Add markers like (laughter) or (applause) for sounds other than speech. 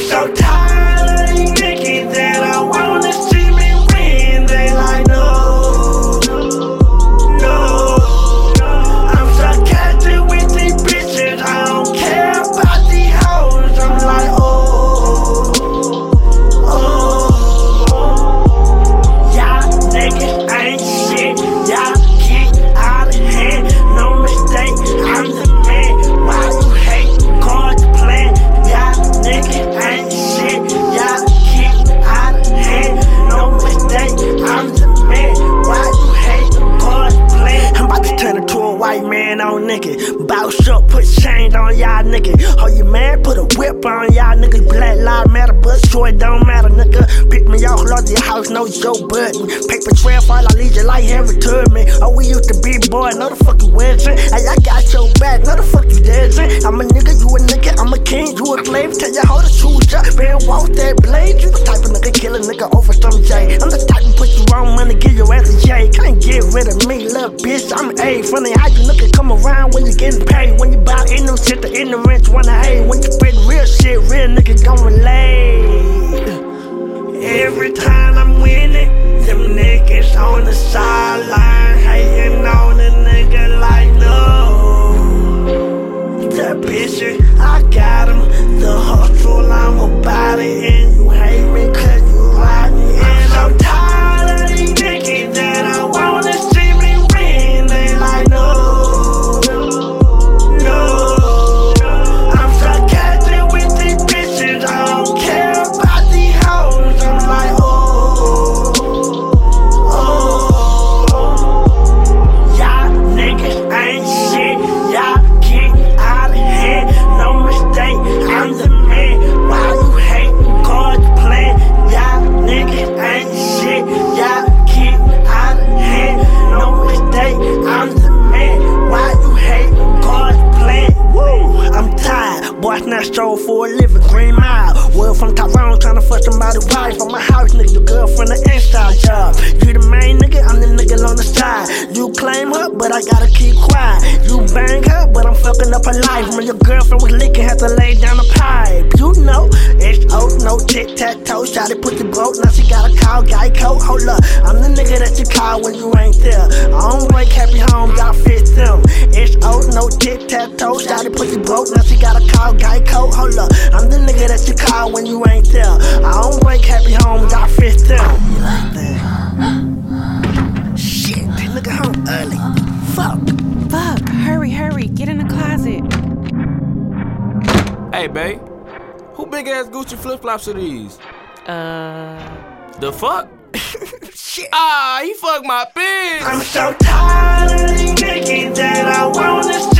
so nigga. Bounce up, put chains on y'all nigga. Oh, you man, put a whip on y'all nigga. Black lives matter, but sure it me your house, no Joe Button. Paper trail, fall, I lead you like Harriet Tubman. Oh, we used to be boy, no the fuck you wasn't. Hey, I got your back, no the fuck you dancing. I'm a nigga, you a nigga, I'm a king, you a slave. Tell your how to choose up, man, walk that blade. You the type of nigga, kill a nigga over some J. I'm the type to put you on money, give your ass a J. Can't get rid of me, little bitch, I'm A. Funny how you nigga come around when you getting paid. When you buy in no shit, the ignorance wanna hate. When you spit real shit, real stroll for a living. Green mile. Well, from Tyrone, tryna fuck somebody wife. On my house, nigga, your girlfriend, the inside job. You the main nigga, I'm the nigga on the side. You claim her, but I gotta keep quiet. You bang her, but I'm fucking up her life. When your girlfriend was leaking, had to lay down a pipe. You know, it's old, no tic tac toe. Shot it, put the broke, now she got a call, guy coat. Hold up, I'm the nigga that you call when you ain't there. I don't break happy home, y'all fit them. It's old, no tic tac toe. Shot it, put the broke, now she got a call, guy coat. Hold up, I'm the nigga that you call when you ain't there. I don't break happy home, y'all fit them. You like that? Shit, nigga home early. Fuck. Fuck, hurry, hurry, get in the closet. Hey, babe. Who big ass Gucci flip flops are these? Uh, The fuck? (laughs) Shit. Ah, he fucked my bitch. I'm so tired of these niggas that I wanna